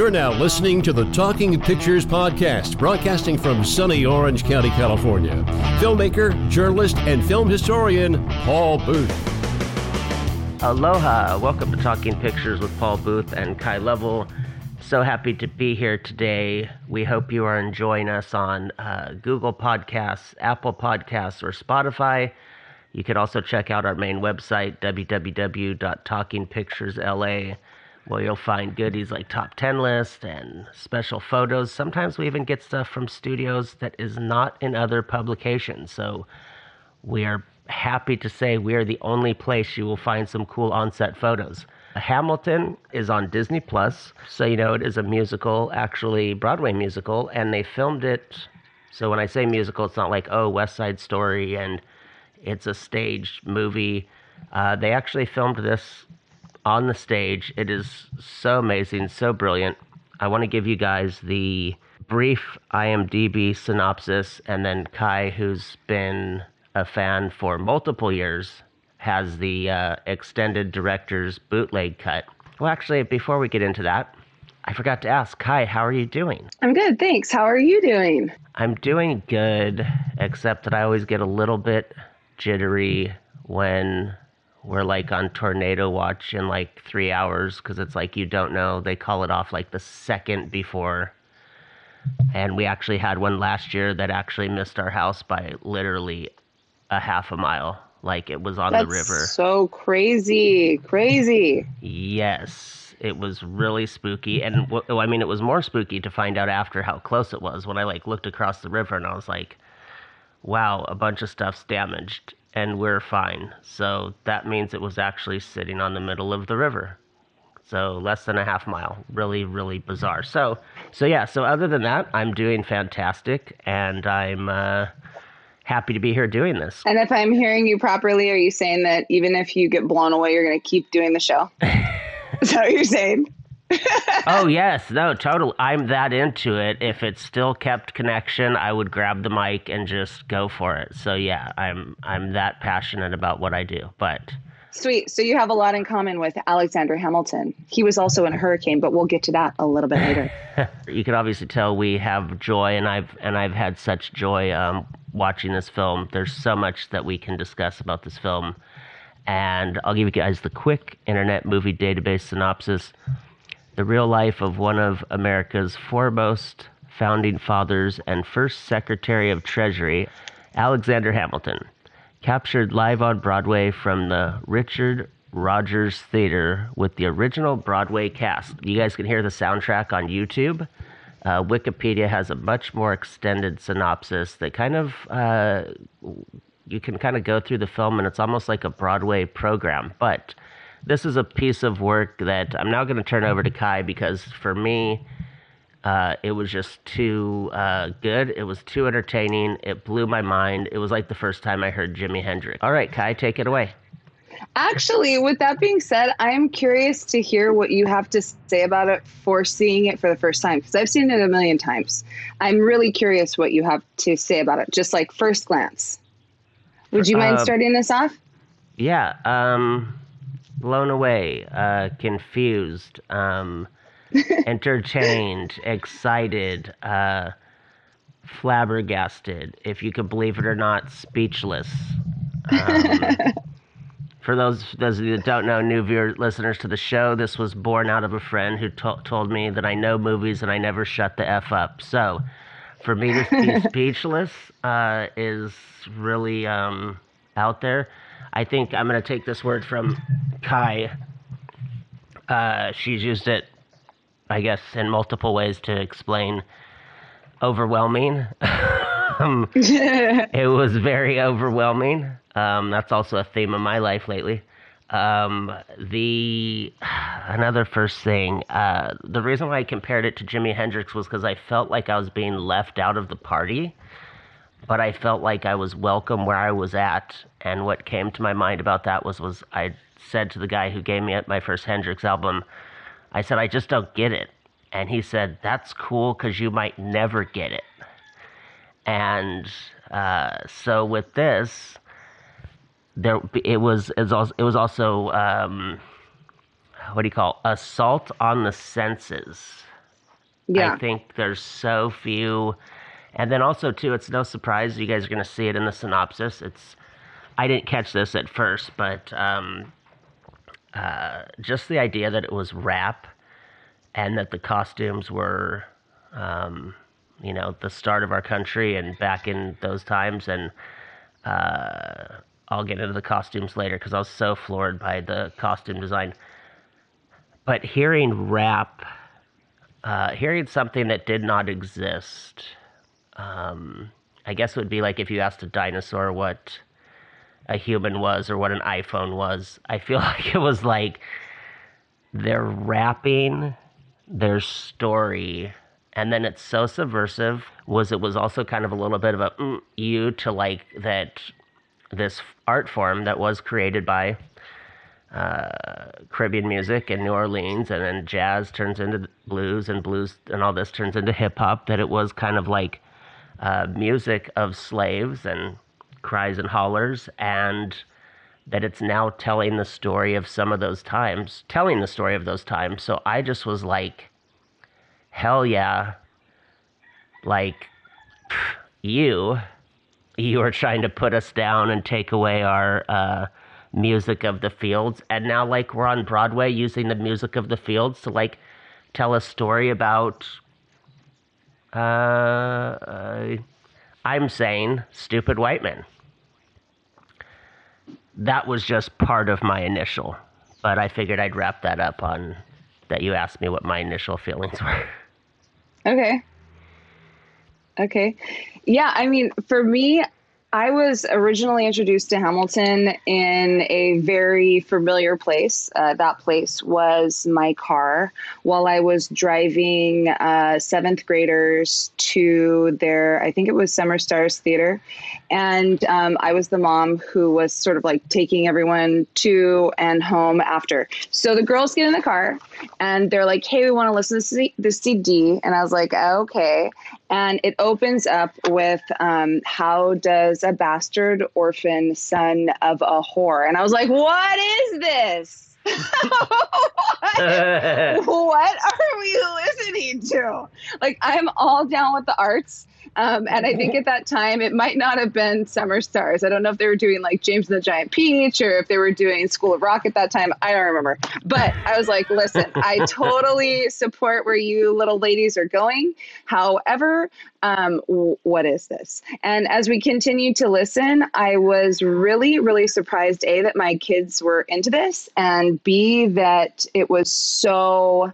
You're now listening to the Talking Pictures Podcast, broadcasting from sunny Orange County, California. Filmmaker, journalist, and film historian Paul Booth. Aloha. Welcome to Talking Pictures with Paul Booth and Kai Level. So happy to be here today. We hope you are enjoying us on uh, Google Podcasts, Apple Podcasts, or Spotify. You can also check out our main website, www.talkingpicturesla where you'll find goodies like top 10 list and special photos. Sometimes we even get stuff from studios that is not in other publications. So we are happy to say we are the only place you will find some cool on-set photos. Hamilton is on Disney Plus, so you know it is a musical, actually Broadway musical, and they filmed it. So when I say musical, it's not like oh West Side Story and it's a staged movie. Uh, they actually filmed this on the stage. It is so amazing, so brilliant. I want to give you guys the brief IMDb synopsis, and then Kai, who's been a fan for multiple years, has the uh, extended director's bootleg cut. Well, actually, before we get into that, I forgot to ask Kai, how are you doing? I'm good, thanks. How are you doing? I'm doing good, except that I always get a little bit jittery when we're like on tornado watch in like three hours because it's like you don't know. They call it off like the second before. And we actually had one last year that actually missed our house by literally a half a mile. Like it was on That's the river. So crazy, crazy. Yes, it was really spooky, and w- oh, I mean, it was more spooky to find out after how close it was when I like looked across the river and I was like, "Wow, a bunch of stuff's damaged." And we're fine. So that means it was actually sitting on the middle of the river. So less than a half mile. Really, really bizarre. So, so yeah. So other than that, I'm doing fantastic, and I'm uh, happy to be here doing this. And if I'm hearing you properly, are you saying that even if you get blown away, you're going to keep doing the show? Is that what you're saying? Oh yes, no, totally. I'm that into it. If it still kept connection, I would grab the mic and just go for it. So yeah, I'm I'm that passionate about what I do. But sweet. So you have a lot in common with Alexander Hamilton. He was also in a hurricane, but we'll get to that a little bit later. you can obviously tell we have joy, and I've and I've had such joy um, watching this film. There's so much that we can discuss about this film. And I'll give you guys the quick Internet Movie Database synopsis the real life of one of America's foremost founding fathers and first Secretary of Treasury, Alexander Hamilton, captured live on Broadway from the Richard Rodgers Theater with the original Broadway cast. You guys can hear the soundtrack on YouTube. Uh, Wikipedia has a much more extended synopsis that kind of uh, you can kind of go through the film and it's almost like a Broadway program, but this is a piece of work that I'm now going to turn over to Kai because for me, uh, it was just too uh, good. It was too entertaining. It blew my mind. It was like the first time I heard Jimi Hendrix. All right, Kai, take it away. Actually, with that being said, I am curious to hear what you have to say about it for seeing it for the first time because I've seen it a million times. I'm really curious what you have to say about it, just like first glance. Would you mind uh, starting this off? Yeah. Um, blown away, uh, confused, um, entertained, excited, uh, flabbergasted, if you could believe it or not, speechless. Um, for those those of you that don't know, new viewer listeners to the show, this was born out of a friend who to- told me that I know movies and I never shut the f up. So, for me to be speechless uh, is really um, out there. I think I'm going to take this word from Kai. Uh, she's used it, I guess, in multiple ways to explain overwhelming. um, it was very overwhelming. Um, that's also a theme of my life lately. Um, the another first thing, uh, the reason why I compared it to Jimi Hendrix was because I felt like I was being left out of the party but I felt like I was welcome where I was at. And what came to my mind about that was was I said to the guy who gave me my first Hendrix album, I said I just don't get it, and he said that's cool because you might never get it. And uh, so with this, there it was it was also, it was also um, what do you call assault on the senses Yeah. I think there's so few. And then also too, it's no surprise you guys are going to see it in the synopsis. It's I didn't catch this at first, but um, uh, just the idea that it was rap and that the costumes were, um, you know, the start of our country and back in those times. And uh, I'll get into the costumes later because I was so floored by the costume design. But hearing rap, uh, hearing something that did not exist, um, I guess it would be like if you asked a dinosaur what a human was or what an iPhone was. I feel like it was like they're rapping their story and then it's so subversive was it was also kind of a little bit of a mm, you to like that this art form that was created by uh, Caribbean music in New Orleans, and then jazz turns into blues, and blues and all this turns into hip hop. That it was kind of like uh, music of slaves and cries and hollers, and that it's now telling the story of some of those times, telling the story of those times. So I just was like, hell yeah, like you, you are trying to put us down and take away our. Uh, music of the fields and now like we're on broadway using the music of the fields to like tell a story about uh, i'm saying stupid white men that was just part of my initial but i figured i'd wrap that up on that you asked me what my initial feelings were Okay. Okay. Yeah, I mean, for me, I was originally introduced to Hamilton in a very familiar place. Uh, that place was my car while I was driving uh, seventh graders to their, I think it was Summer Stars Theater. And um, I was the mom who was sort of like taking everyone to and home after. So the girls get in the car and they're like, hey, we want to listen to the CD. And I was like, okay. And it opens up with um, how does a bastard orphan son of a whore? And I was like, what is this? what, what are we listening to? Like, I'm all down with the arts. Um, and I think at that time it might not have been Summer Stars. I don't know if they were doing like James and the Giant Peach or if they were doing School of Rock at that time. I don't remember. But I was like, listen, I totally support where you little ladies are going. However, um, what is this? And as we continued to listen, I was really, really surprised A, that my kids were into this, and B, that it was so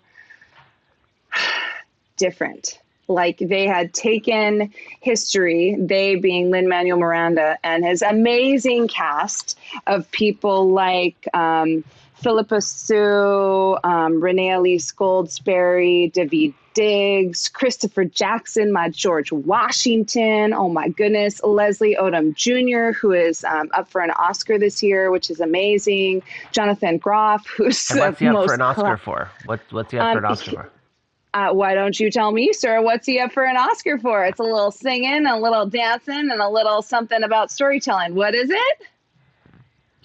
different like they had taken history, they being Lin Manuel Miranda and his amazing cast of people like um, Phillipa Soo, um, Renee Elise Goldsberry, Daveed Diggs, Christopher Jackson, my George Washington. Oh my goodness, Leslie Odom Jr., who is um, up for an Oscar this year, which is amazing. Jonathan Groff, who's and what's he up for an Oscar for? What, what's he up for an um, Oscar for? Uh, why don't you tell me, sir? What's he up for an Oscar for? It's a little singing, a little dancing, and a little something about storytelling. What is it?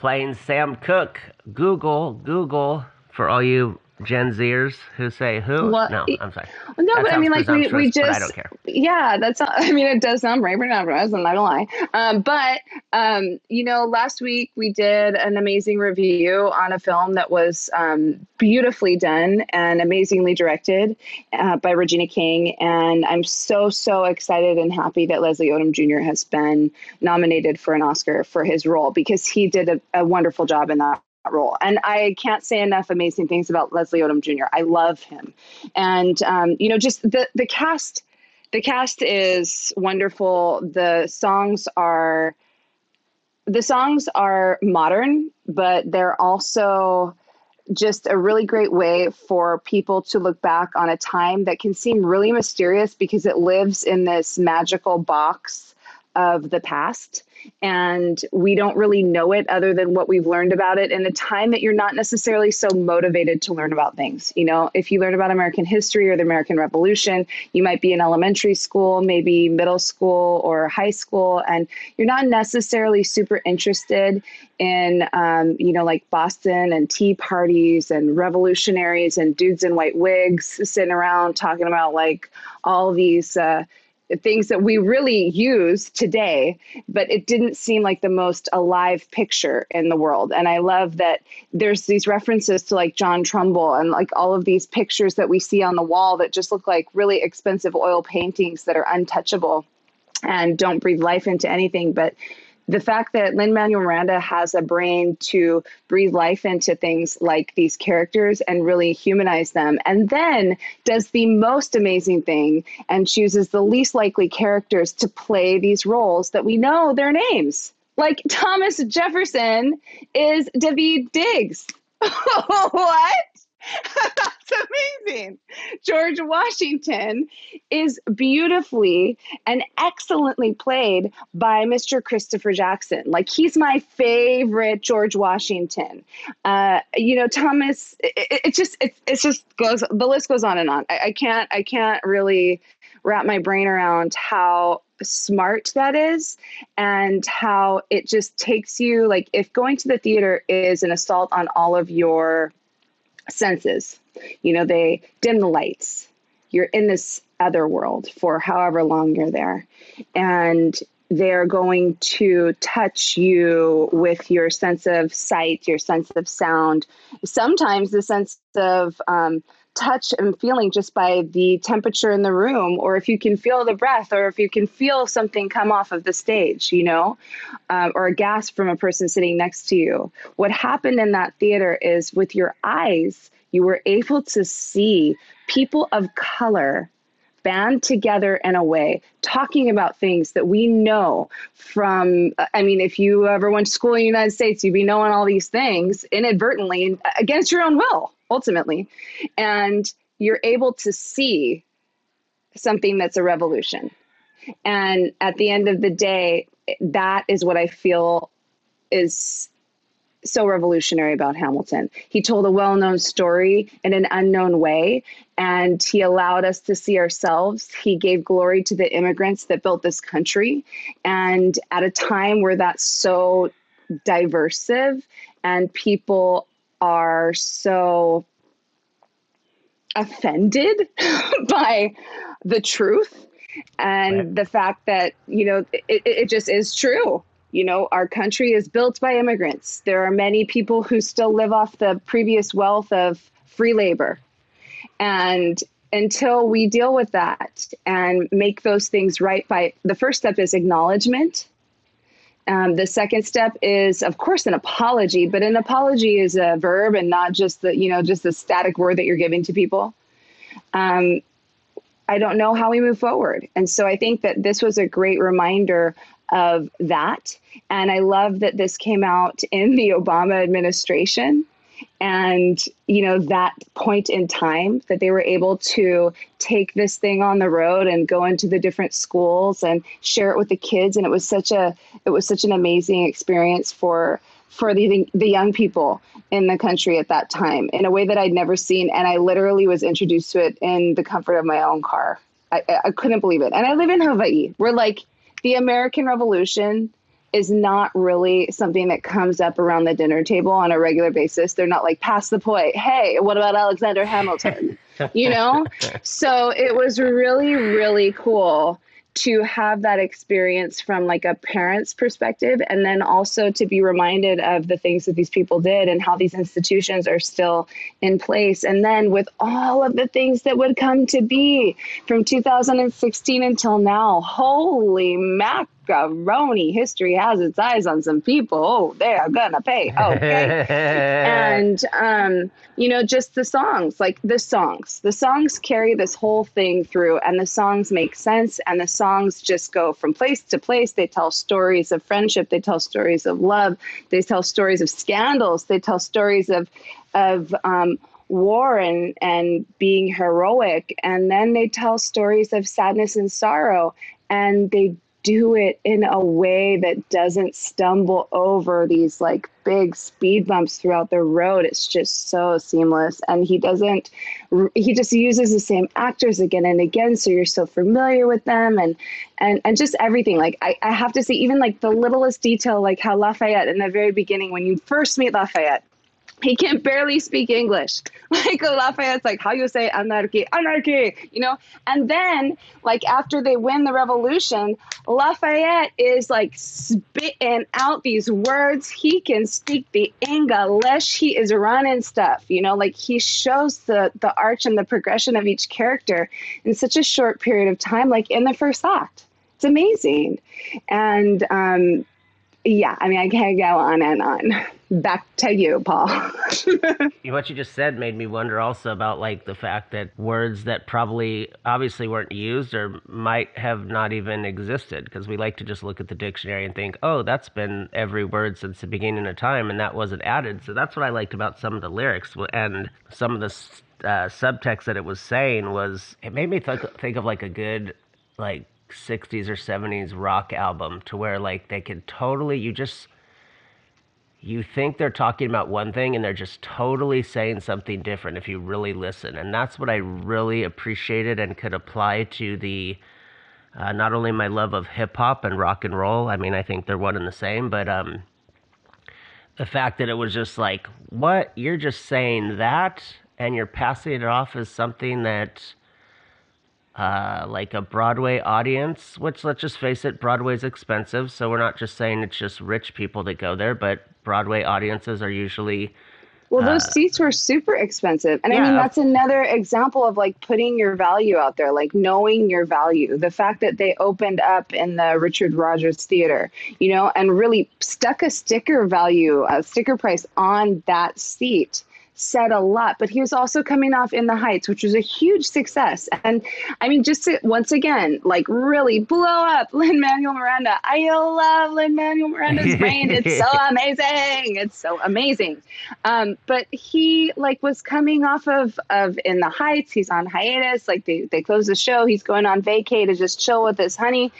Playing Sam Cooke. Google, Google for all you Gen Zers who say who? no, I'm sorry. No, that but I mean, like we, we just. I don't care. Yeah, that's. I mean, it does sound right, but not I'm not gonna lie. Um, but um, you know, last week we did an amazing review on a film that was um, beautifully done and amazingly directed uh, by Regina King, and I'm so so excited and happy that Leslie Odom Jr. has been nominated for an Oscar for his role because he did a, a wonderful job in that role. And I can't say enough amazing things about Leslie Odom Jr. I love him, and um, you know, just the the cast. The cast is wonderful. The songs are the songs are modern, but they're also just a really great way for people to look back on a time that can seem really mysterious because it lives in this magical box of the past and we don't really know it other than what we've learned about it in a time that you're not necessarily so motivated to learn about things. You know if you learn about american history or the american revolution you might be in elementary school maybe middle school or high school and you're not necessarily super interested in um, you know like boston and tea parties and revolutionaries and dudes in white wigs sitting around talking about like all these uh, things that we really use today, but it didn't seem like the most alive picture in the world. And I love that there's these references to like John Trumbull and like all of these pictures that we see on the wall that just look like really expensive oil paintings that are untouchable and don't breathe life into anything. But the fact that Lin Manuel Miranda has a brain to breathe life into things like these characters and really humanize them, and then does the most amazing thing and chooses the least likely characters to play these roles that we know their names. Like Thomas Jefferson is Daveed Diggs. what? That's amazing. George Washington is beautifully and excellently played by Mr. Christopher Jackson. Like he's my favorite George Washington. Uh, you know, Thomas. It, it just it, it just goes. The list goes on and on. I, I can't I can't really wrap my brain around how smart that is and how it just takes you like if going to the theater is an assault on all of your senses. You know, they dim the lights. You're in this other world for however long you're there. And they're going to touch you with your sense of sight, your sense of sound, sometimes the sense of um, touch and feeling just by the temperature in the room, or if you can feel the breath, or if you can feel something come off of the stage, you know, uh, or a gasp from a person sitting next to you. What happened in that theater is with your eyes, you were able to see people of color band together in a way talking about things that we know from i mean if you ever went to school in the united states you'd be knowing all these things inadvertently against your own will ultimately. And you're able to see something that's a revolution. And at the end of the day, that is what I feel is so revolutionary about Hamilton. He told a well known story in an unknown way, and he allowed us to see ourselves. He gave glory to the immigrants that built this country. And at a time where that's so diversive and people are so offended by the truth and right. the fact that you know it, it just is true. You know our country is built by immigrants. There are many people who still live off the previous wealth of free labor. And until we deal with that and make those things right by the first step is acknowledgement um, the second step is, of course, an apology, but an apology is a verb and not just the, you know, just the static word that you're giving to people. Um, I don't know how we move forward. And so I think that this was a great reminder of that. And I love that this came out in the Obama administration and you know that point in time that they were able to take this thing on the road and go into the different schools and share it with the kids. And it was such a it was such an amazing experience for for the the young people in the country at that time in a way that I'd never seen. And I literally was introduced to it in the comfort of my own car. I, I couldn't believe it. And I live in Hawaii. We're like the American Revolution is not really something that comes up around the dinner table on a regular basis. They're not like, pass the point. Hey, what about Alexander Hamilton? you know? So it was really, really cool to have that experience from like a parent's perspective and then also to be reminded of the things that these people did and how these institutions are still in place and then with all of the things that would come to be from 2016 until now holy mac macaroni history has its eyes on some people. Oh, they are gonna pay. Okay. and um, you know, just the songs, like the songs. The songs carry this whole thing through and the songs make sense and the songs just go from place to place. They tell stories of friendship, they tell stories of love, they tell stories of scandals, they tell stories of of um, war and and being heroic and then they tell stories of sadness and sorrow and they do it in a way that doesn't stumble over these like big speed bumps throughout the road. It's just so seamless. And he doesn't, he just uses the same actors again and again. So you're so familiar with them and, and, and just everything. Like I, I have to say, even like the littlest detail, like how Lafayette in the very beginning, when you first meet Lafayette, he can barely speak English. Like Lafayette's like, how you say anarchy, anarchy, you know? And then, like, after they win the revolution, Lafayette is like spitting out these words. He can speak the English. He is running stuff, you know? Like, he shows the, the arch and the progression of each character in such a short period of time, like in the first act. It's amazing. And, um, yeah, I mean, I can't go on and on. Back to you, Paul. what you just said made me wonder also about like the fact that words that probably obviously weren't used or might have not even existed because we like to just look at the dictionary and think, oh, that's been every word since the beginning of time and that wasn't added. So that's what I liked about some of the lyrics and some of the uh, subtext that it was saying was it made me th- think of like a good like 60s or 70s rock album to where like they could totally you just you think they're talking about one thing and they're just totally saying something different if you really listen. And that's what i really appreciated and could apply to the uh, not only my love of hip hop and rock and roll i mean i think they're one and the same but um the fact that it was just like what? You're just saying that and you're passing it off as something that uh, like a Broadway audience, which let's just face it, Broadway's expensive. So we're not just saying it's just rich people that go there, but Broadway audiences are usually. Well, those uh, seats were super expensive. And yeah. I mean, that's another example of like putting your value out there, like knowing your value. The fact that they opened up in the Richard Rodgers Theater, you know, and really stuck a sticker value, a sticker price on that seat said a lot, but he was also coming off in the Heights, which was a huge success. And I mean, just to once again, like really blow up Lin Manuel Miranda. I love Lin Manuel Miranda's brain. It's so amazing. It's so amazing. Um, but he like was coming off of of in the Heights. He's on hiatus. Like they they close the show. He's going on vacay to just chill with his honey.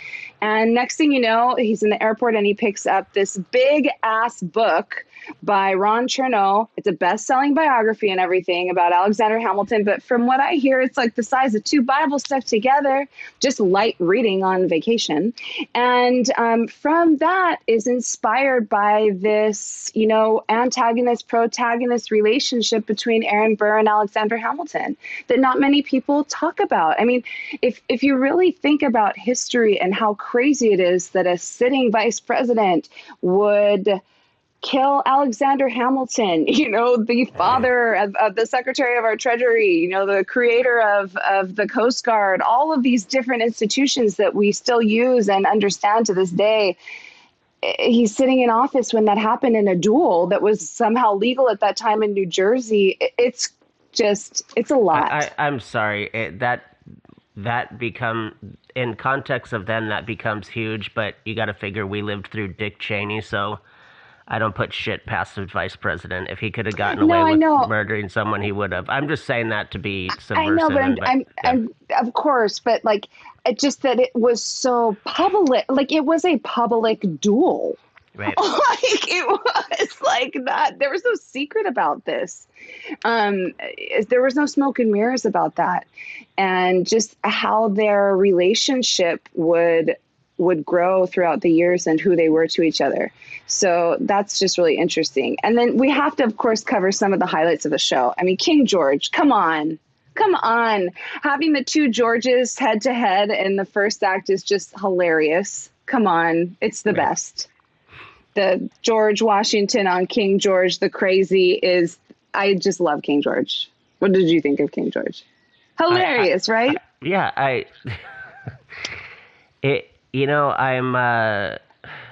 And next thing you know, he's in the airport and he picks up this big ass book by Ron Chernow. It's a best selling biography and everything about Alexander Hamilton. But from what I hear, it's like the size of two Bibles stuck together, just light reading on vacation. And um, from that is inspired by this, you know, antagonist protagonist relationship between Aaron Burr and Alexander Hamilton that not many people talk about. I mean, if, if you really think about history and how crazy it is that a sitting vice president would kill Alexander Hamilton, you know, the father of, of, the Secretary of our Treasury, you know, the creator of, of the Coast Guard, all of these different institutions that we still use and understand to this day. Eh, he's sitting in office when that happened in a duel that was somehow legal at that time in New Jersey. It's just, it's a lot. I, am sorry. It, that that become in context of then that becomes huge but you got to figure we lived through dick cheney so I don't put shit past the vice president. If he could have gotten no, away with murdering someone, he would have. I'm just saying that to be subversive. I know, but I'm, but, I'm, yeah. I'm, of course, but like, it just that it was so public. Like, it was a public duel. Right. like it was like that. There was no secret about this. Um, there was no smoke and mirrors about that, and just how their relationship would would grow throughout the years and who they were to each other. So that's just really interesting. And then we have to, of course, cover some of the highlights of the show. I mean, King George, come on. Come on. Having the two Georges head to head in the first act is just hilarious. Come on. It's the right. best. The George Washington on King George the Crazy is, I just love King George. What did you think of King George? Hilarious, I, I, right? I, yeah, I. it you know, I'm, uh,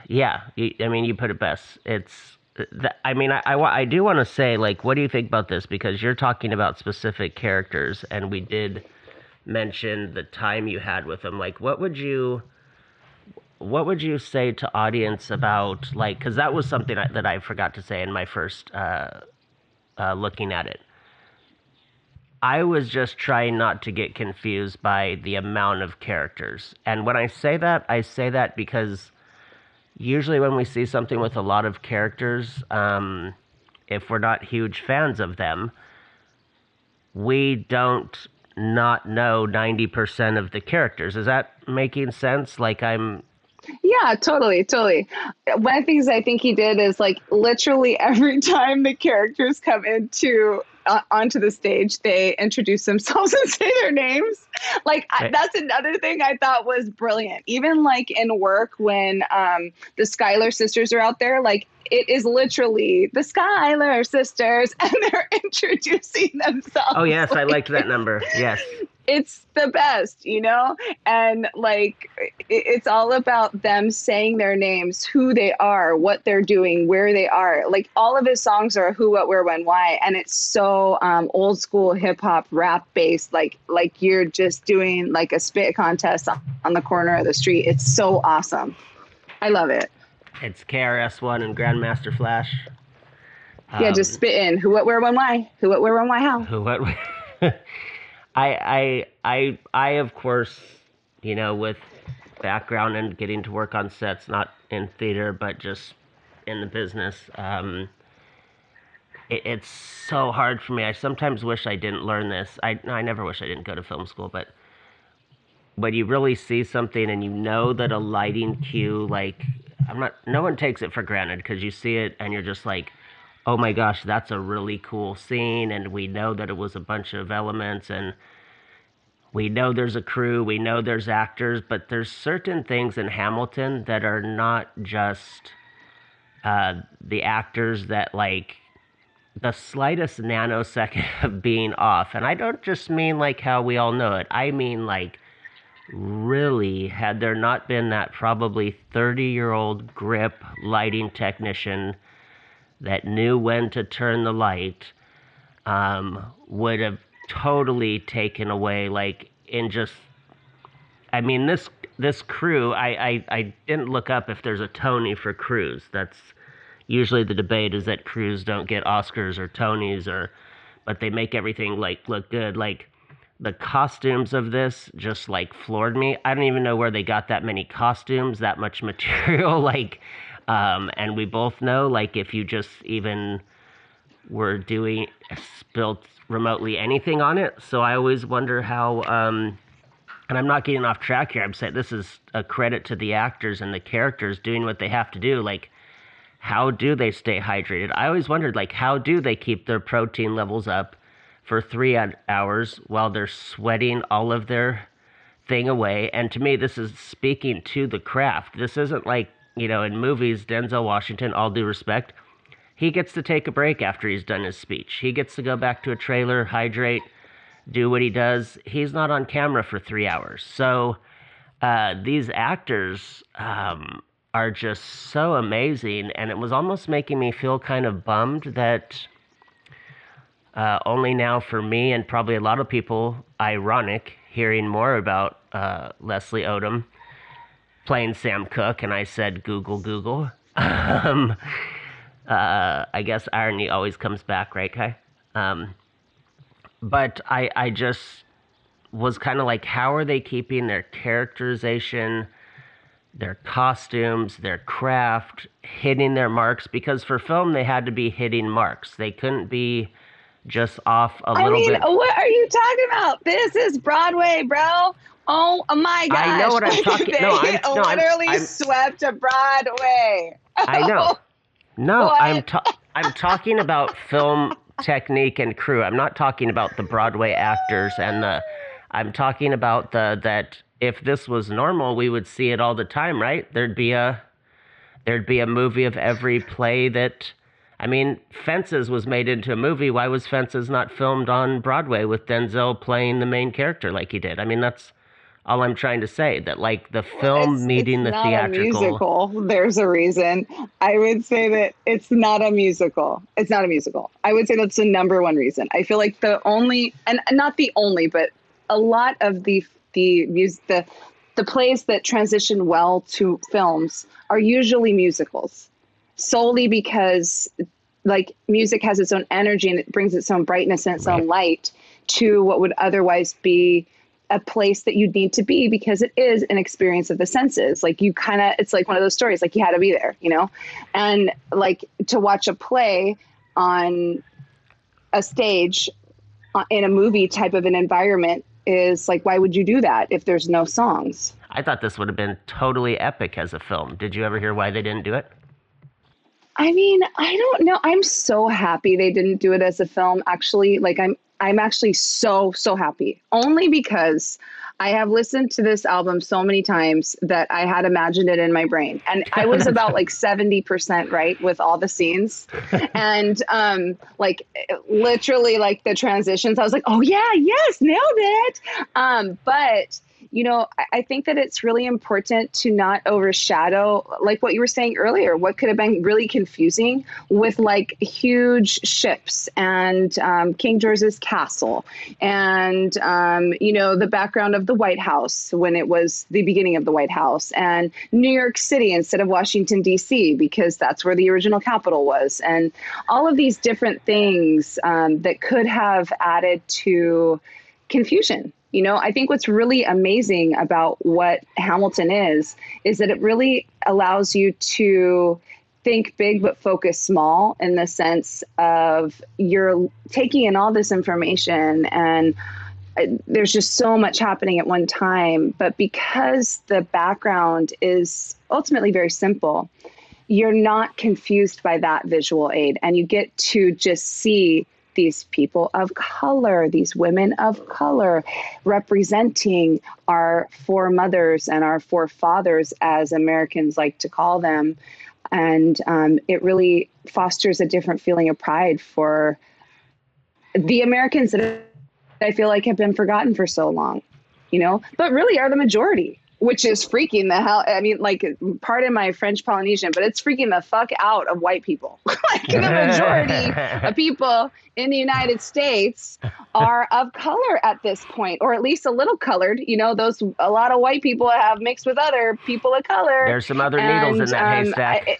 yeah, I mean, you put it best. It's, I mean, I, I, I do want to say, like, what do you think about this? Because you're talking about specific characters, and we did mention the time you had with them. Like, what would you, what would you say to audience about, like, because that was something that I forgot to say in my first uh, uh, looking at it. I was just trying not to get confused by the amount of characters. And when I say that, I say that because usually when we see something with a lot of characters, um, if we're not huge fans of them, we don't not know 90% of the characters. Is that making sense? Like I'm yeah, totally, totally. One of the things I think he did is like literally every time the characters come into uh, onto the stage, they introduce themselves and say their names. Like I, that's another thing I thought was brilliant. Even like in work when um, the Schuyler sisters are out there, like it is literally the Schuyler sisters, and they're introducing themselves. Oh yes, I liked that number. Yes it's the best, you know? And like, it's all about them saying their names, who they are, what they're doing, where they are. Like, all of his songs are who, what, where, when, why. And it's so um, old school hip hop rap based. Like, like you're just doing like a spit contest on the corner of the street. It's so awesome. I love it. It's KRS-One and Grandmaster Flash. Um, yeah, just um, spit in who, what, where, when, why. Who, what, where, when, why, how. Who, what, I, I, I, I, of course, you know, with background and getting to work on sets, not in theater, but just in the business, um, it, it's so hard for me. I sometimes wish I didn't learn this. I, I never wish I didn't go to film school, but when you really see something and you know that a lighting cue, like, I'm not, no one takes it for granted because you see it and you're just like, oh my gosh, that's a really cool scene, and we know that it was a bunch of elements, and we know there's a crew, we know there's actors, but there's certain things in Hamilton that are not just uh, the actors that like the slightest nanosecond of being off. And I don't just mean like how we all know it, I mean like really, had there not been that probably 30 year old grip lighting technician that knew when to turn the light um, would have totally taken away like in just I mean this this crew I, I, I didn't look up if there's a Tony for crews. That's usually the debate is that crews don't get Oscars or Tonys or but they make everything like look good. Like the costumes of this just like floored me. I don't even know where they got that many costumes, that much material. like um, and we both know, like, if you just even were doing built remotely anything on it. So I always wonder how. Um, and I'm not getting off track here. I'm saying this is a credit to the actors and the characters doing what they have to do. Like, how do they stay hydrated? I always wondered, like, how do they keep their protein levels up for three hours while they're sweating all of their thing away? And to me, this is speaking to the craft. This isn't like you know, in movies, Denzel Washington, all due respect, he gets to take a break after he's done his speech. He gets to go back to a trailer, hydrate, do what he does. He's not on camera for three hours. So uh, these actors um, are just so amazing. And it was almost making me feel kind of bummed that uh, only now for me and probably a lot of people, ironic hearing more about uh, Leslie Odom playing Sam Cooke, and I said, Google, Google. um, uh, I guess irony always comes back, right, Kai? Um, but I, I just was kind of like, how are they keeping their characterization, their costumes, their craft, hitting their marks? Because for film, they had to be hitting marks. They couldn't be just off a little I mean, bit. What are you talking about? This is Broadway, bro. Oh my gosh! I know what I'm talking. they no, I'm no, literally I'm, I'm, swept Broadway. I know. No, what? I'm ta- I'm talking about film technique and crew. I'm not talking about the Broadway actors and the. I'm talking about the that if this was normal, we would see it all the time, right? There'd be a there'd be a movie of every play that. I mean, Fences was made into a movie. Why was Fences not filmed on Broadway with Denzel playing the main character like he did? I mean, that's all I'm trying to say that like the film it's, meeting it's the theatrical. musical. There's a reason. I would say that it's not a musical. It's not a musical. I would say that's the number one reason. I feel like the only and not the only, but a lot of the the music the the plays that transition well to films are usually musicals solely because like music has its own energy and it brings its own brightness and its right. own light to what would otherwise be a place that you'd need to be because it is an experience of the senses. Like you kind of, it's like one of those stories, like you had to be there, you know? And like to watch a play on a stage uh, in a movie type of an environment is like, why would you do that if there's no songs? I thought this would have been totally epic as a film. Did you ever hear why they didn't do it? I mean, I don't know. I'm so happy they didn't do it as a film. Actually, like I'm I'm actually so, so happy only because I have listened to this album so many times that I had imagined it in my brain. And I was about like 70% right with all the scenes. And um, like literally like the transitions, I was like, oh yeah, yes, nailed it. Um, but you know, I, think that it's really important to not overshadow, like what you were saying earlier, what could have been really confusing with like huge ships and um, King George's castle and, um, you know, the background of the White House when it was the beginning of the White House and New York City instead of Washington, D.C., because that's where the original capital was. And all of these different things um, that could have added to confusion you know, I think what's really amazing about what Hamilton is, is that it really allows you to think big but focus small in the sense of you're taking in all this information and uh, there's just so much happening at one time. But because the background is ultimately very simple, you're not confused by that visual aid and you get to just see these people of color, these women of color, representing our foremothers and our forefathers, as Americans like to call them. And um, it really fosters a different feeling of pride for the Americans that I feel like have been forgotten for so long, you know, but really are the majority which is freaking the hell. I mean, like, pardon my French Polynesian, but it's freaking the fuck out of white people. like, the majority of people in the United States are of color at this point, or at least a little colored. You know, those a lot of white people have mixed with other people of color. There's some other needles and, in that um, haystack. I,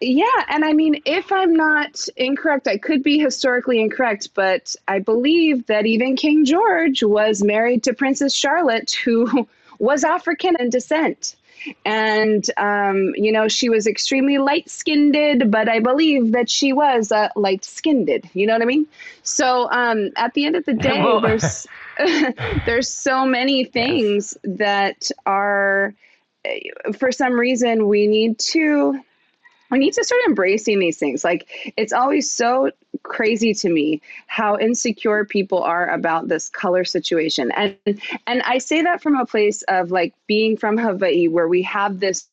yeah, and I mean, if I'm not incorrect, I could be historically incorrect, but I believe that even King George was married to Princess Charlotte, who was African in descent. And, um, you know, she was extremely light skinned, but I believe that she was uh, light skinned. You know what I mean? So um, at the end of the day, there's, there's so many things yes. that are, for some reason, we need to we need to start embracing these things. Like it's always so crazy to me how insecure people are about this color situation. And and I say that from a place of like being from Hawaii where we have this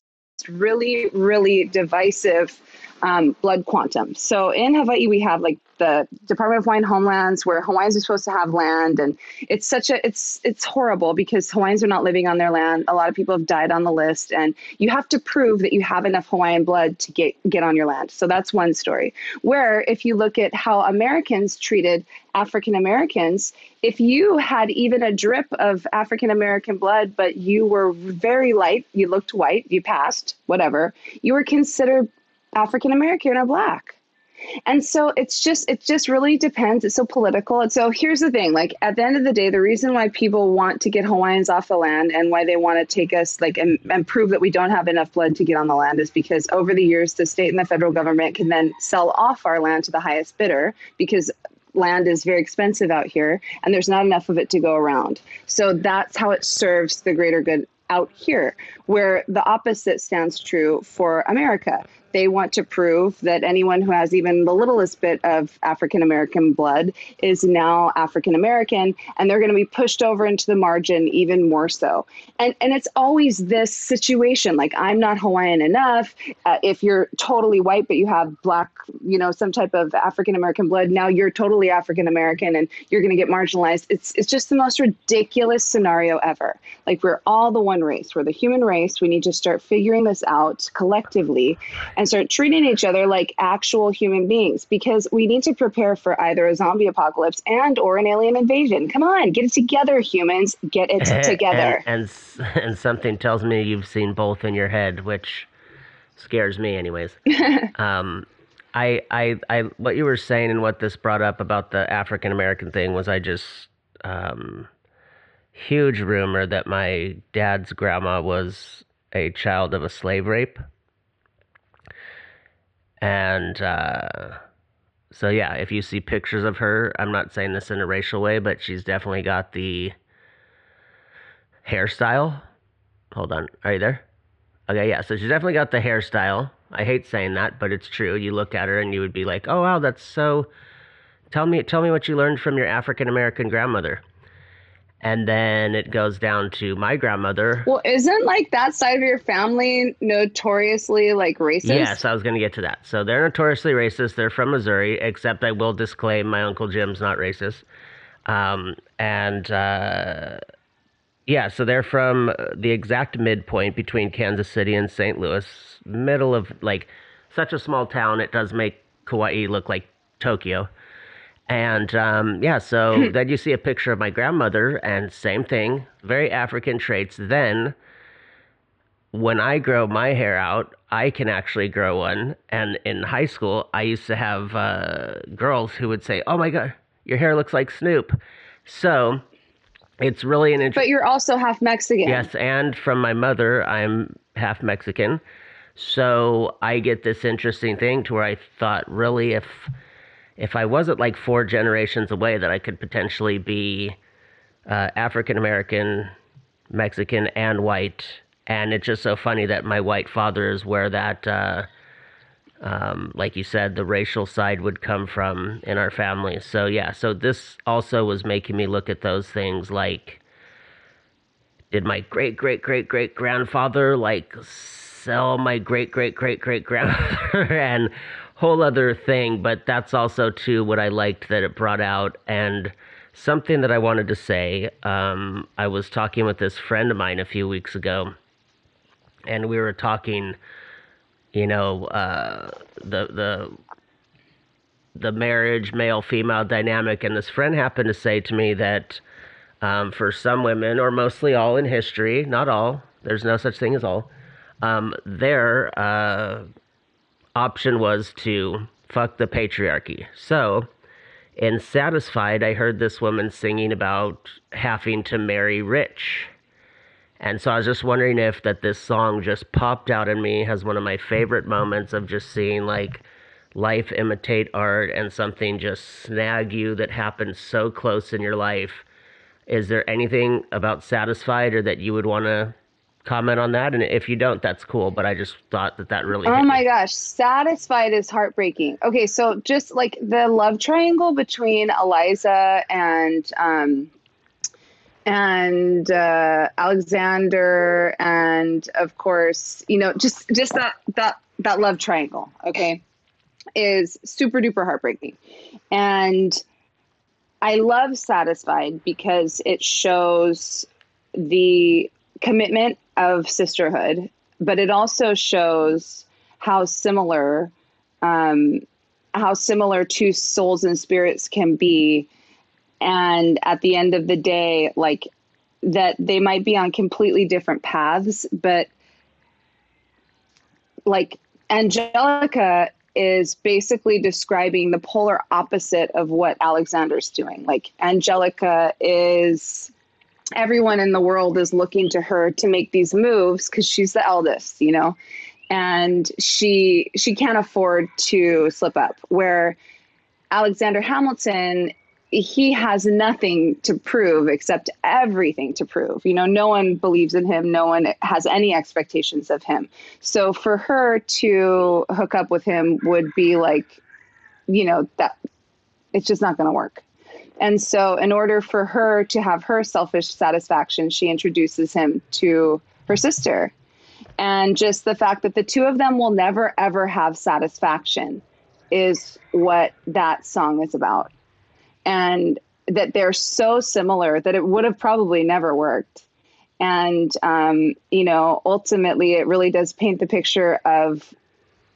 really really divisive um, blood quantum. So in Hawaii, we have like the Department of Hawaiian Homelands, where Hawaiians are supposed to have land, and it's such a it's it's horrible because Hawaiians are not living on their land. A lot of people have died on the list, and you have to prove that you have enough Hawaiian blood to get get on your land. So that's one story. Where if you look at how Americans treated African Americans, if you had even a drip of African American blood, but you were very light, you looked white, you passed, whatever, you were considered African American or black. And so it's just it just really depends. It's so political. And so here's the thing, like at the end of the day, the reason why people want to get Hawaiians off the land and why they want to take us like and, and prove that we don't have enough blood to get on the land is because over the years the state and the federal government can then sell off our land to the highest bidder because land is very expensive out here and there's not enough of it to go around. So that's how it serves the greater good out here, where the opposite stands true for America. They want to prove that anyone who has even the littlest bit of African American blood is now African American, and they're going to be pushed over into the margin even more so. And and it's always this situation like I'm not Hawaiian enough. Uh, if you're totally white but you have black, you know, some type of African American blood, now you're totally African American and you're going to get marginalized. It's it's just the most ridiculous scenario ever. Like we're all the one race. We're the human race. We need to start figuring this out collectively. And and start treating each other like actual human beings because we need to prepare for either a zombie apocalypse and or an alien invasion. Come on, get it together, humans. Get it together. And, and, and something tells me you've seen both in your head, which scares me, anyways. um, I, I, I, what you were saying and what this brought up about the African American thing was I just um, huge rumor that my dad's grandma was a child of a slave rape. And uh, so, yeah, if you see pictures of her, I'm not saying this in a racial way, but she's definitely got the hairstyle. Hold on. Are you there? Okay, yeah. So she's definitely got the hairstyle. I hate saying that, but it's true. You look at her and you would be like, "Oh wow, that's so." Tell me, tell me what you learned from your African American grandmother. And then it goes down to my grandmother. Well, isn't like that side of your family notoriously like racist? Yes, I was going to get to that. So they're notoriously racist. They're from Missouri, except I will disclaim my Uncle Jim's not racist. Um, and uh, yeah, so they're from the exact midpoint between Kansas City and St. Louis, middle of like such a small town. It does make Kauai look like Tokyo. And um, yeah, so then you see a picture of my grandmother, and same thing, very African traits. Then, when I grow my hair out, I can actually grow one. And in high school, I used to have uh, girls who would say, "Oh my God, your hair looks like Snoop." So it's really an interesting. But you're also half Mexican. Yes, and from my mother, I'm half Mexican. So I get this interesting thing to where I thought, really, if if I wasn't like four generations away, that I could potentially be uh, African American, Mexican, and white. And it's just so funny that my white father is where that, uh, um, like you said, the racial side would come from in our family. So, yeah, so this also was making me look at those things like, did my great, great, great, great grandfather like sell my great, great, great, great grandmother? and whole other thing, but that's also too what I liked that it brought out and something that I wanted to say. Um, I was talking with this friend of mine a few weeks ago, and we were talking, you know, uh, the the the marriage male female dynamic, and this friend happened to say to me that um, for some women, or mostly all in history, not all, there's no such thing as all, um, their uh, option was to fuck the patriarchy. So, in Satisfied, I heard this woman singing about having to marry rich. And so I was just wondering if that this song just popped out in me as one of my favorite moments of just seeing like life imitate art and something just snag you that happens so close in your life. Is there anything about Satisfied or that you would want to comment on that? And if you don't, that's cool. But I just thought that that really. Oh my me. gosh, satisfied is heartbreaking. Okay, so just like the love triangle between Eliza and um, and uh, Alexander, and of course, you know, just just that that that love triangle. Okay, is super duper heartbreaking, and. I love Satisfied because it shows the commitment of sisterhood, but it also shows how similar um, how similar two souls and spirits can be, and at the end of the day, like that they might be on completely different paths, but like Angelica is basically describing the polar opposite of what Alexander's doing. Like Angelica is everyone in the world is looking to her to make these moves because she's the eldest, you know, and she she can't afford to slip up. Where Alexander Hamilton, he has nothing to prove except everything to prove. You know, no one believes in him, no one has any expectations of him. So for her to hook up with him would be like, you know, that it's just not going to work. And so, in order for her to have her selfish satisfaction, she introduces him to her sister. And just the fact that the two of them will never, ever have satisfaction is what that song is about. And that they're so similar that it would have probably never worked. And, um, you know, ultimately, it really does paint the picture of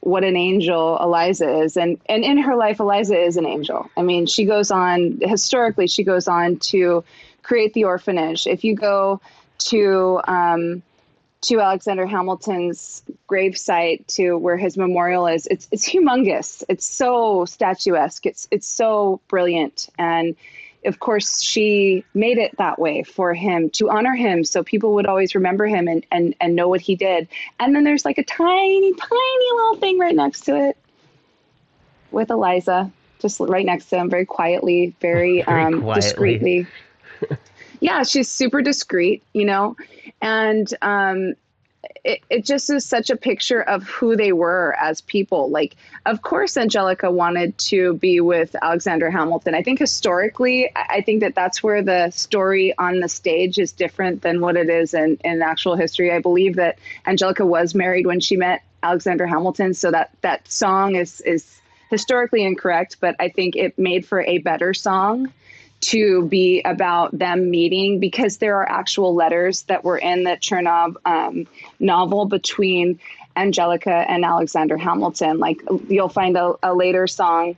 what an angel Eliza is. And, and in her life, Eliza is an angel. I mean, she goes on, historically, she goes on to create the orphanage. If you go to, um, to Alexander Hamilton's gravesite to where his memorial is, it's, it's humongous. It's so statuesque. It's, it's so brilliant. And of course, she made it that way for him to honor him so people would always remember him and, and, and know what he did. And then there's like a tiny, tiny little thing right next to it with Eliza, just right next to him, very quietly, very, Very um, quietly. discreetly. yeah, she's super discreet, you know, and um, it, it just is such a picture of who they were as people. Like, of course, Angelica wanted to be with Alexander Hamilton. I think historically, I think that that's where the story on the stage is different than what it is in, in actual history. I believe that Angelica was married when she met Alexander Hamilton, so that that song is is historically incorrect, but I think it made for a better song to be about them meeting because there are actual letters that were in the Chernow um, novel between Angelica and Alexander Hamilton. Like you'll find a, a later song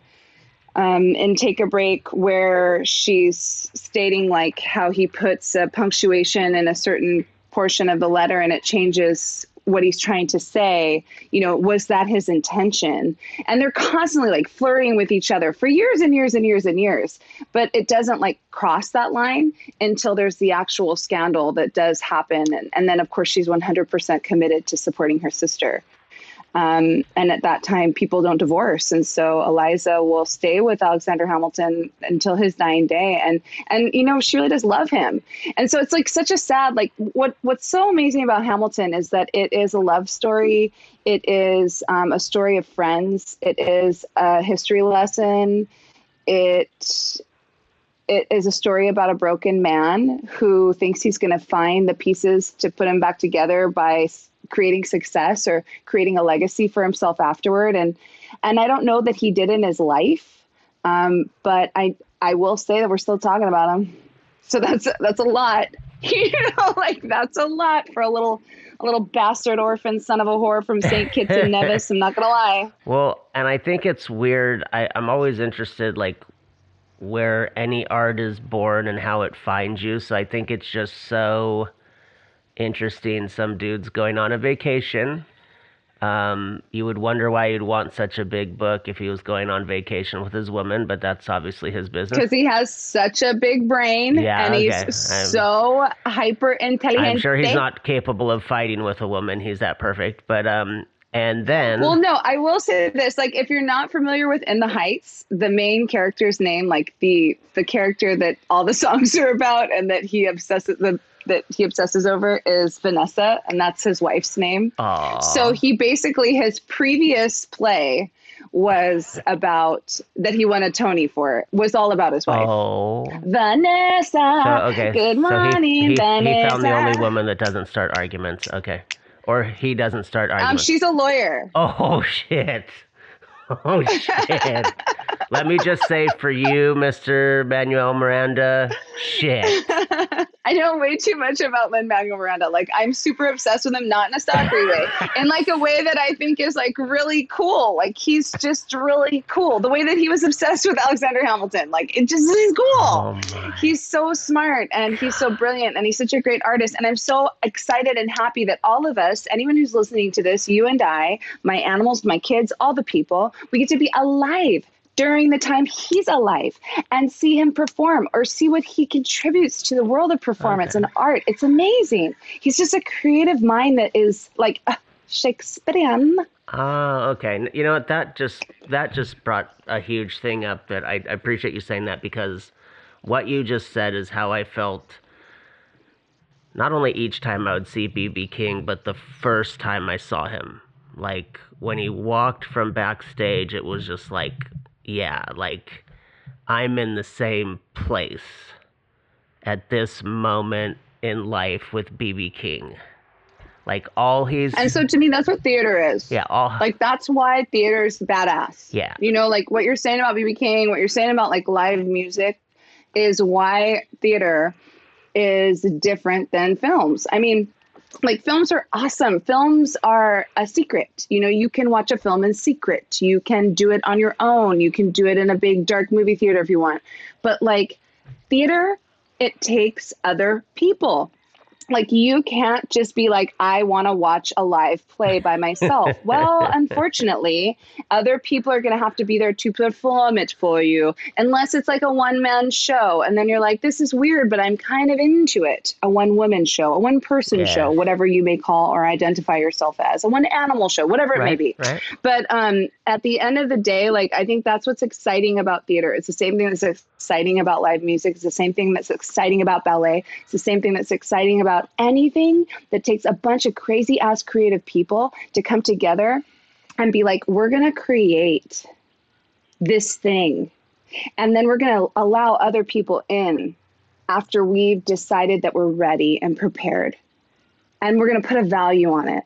um, in Take a Break where she's stating like how he puts a punctuation in a certain portion of the letter and it changes what he's trying to say you know was that his intention? And they're constantly like flirting with each other for years and years and years and years. But it doesn't like cross that line until there's the actual scandal that does happen. And, and then of course she's 100% committed to supporting her sister um, and at that time, people don't divorce, and so Eliza will stay with Alexander Hamilton until his dying day, and and you know she really does love him, and so it's like such a sad like what what's so amazing about Hamilton is that it is a love story, it is um, a story of friends, it is a history lesson, it it is a story about a broken man who thinks he's going to find the pieces to put him back together by creating success or creating a legacy for himself afterward and and I don't know that he did in his life um, but I I will say that we're still talking about him so that's that's a lot you know like that's a lot for a little a little bastard orphan son of a whore from St. Kitts and Nevis I'm not gonna lie Well, and I think it's weird. I, I'm always interested, like, where any art is born and how it finds you. So I think it's just so interesting. Some dude's going on a vacation. Um, you would wonder why he'd want such a big book if he was going on vacation with his woman, but that's obviously his business. because he has such a big brain Yeah, and okay. he's I'm- so hyper intelligent. I'm sure he's not capable of fighting with a woman. He's that perfect. But um, and then Well, no, I will say this: like, if you're not familiar with In the Heights, the main character's name, like the the character that all the songs are about, and that he obsesses the that he obsesses over is Vanessa, and that's his wife's name. Aw. So he basically his previous play was about that he won a Tony for was all about his wife. oh. Vanessa. So okay. Good so morning, he, he, he Vanessa. found the only woman that doesn't start arguments. Okay. Or he doesn't start Um, arguments. she's a lawyer. oh shit. Oh shit. Let me just say for you, Mr. Manuel Miranda, shit. I know way too much about Lin Manuel Miranda. Like I'm super obsessed with him, not in a stalkery way, in like a way that I think is like really cool. Like he's just really cool. The way that he was obsessed with Alexander Hamilton, like it just is cool. Oh. He's so smart and he's so brilliant and he's such a great artist. And I'm so excited and happy that all of us, anyone who's listening to this, you and I, my animals, my kids, all the people, we get to be alive during the time he's alive and see him perform or see what he contributes to the world of performance Okay. and art. It's amazing. He's just a creative mind that is like uh, Shakespearean. Ah, okay. You know what? That just that just brought a huge thing up. That I, I appreciate you saying that because what you just said is how I felt. Not only each time I would see BB King, but the first time I saw him. Like when he walked from backstage, it was just like, yeah, like I'm in the same place at this moment in life with BB King. Like all he's And so to me, that's what theater is. yeah, all Like that's why theater's badass. Yeah. You know, like what you're saying about BB King, what you're saying about like live music is why theater is different than films. I mean, like films are awesome. Films are a secret. You know, you can watch a film in secret. You can do it on your own. You can do it in a big dark movie theater if you want. But like theater, it takes other people like you can't just be like i want to watch a live play by myself well unfortunately other people are going to have to be there to perform it for you unless it's like a one man show and then you're like this is weird but i'm kind of into it a one woman show a one person Yeah. show whatever you may call or identify yourself as a one animal show whatever it may be right. but um, at the end of the day, like I think that's what's exciting about theater. It's the same thing that's exciting about live music. It's the same thing that's exciting about ballet. It's the same thing that's exciting about anything that takes a bunch of crazy ass creative people to come together and be like, we're gonna create this thing, and then we're gonna allow other people in after we've decided that we're ready and prepared, and we're gonna put a value on it.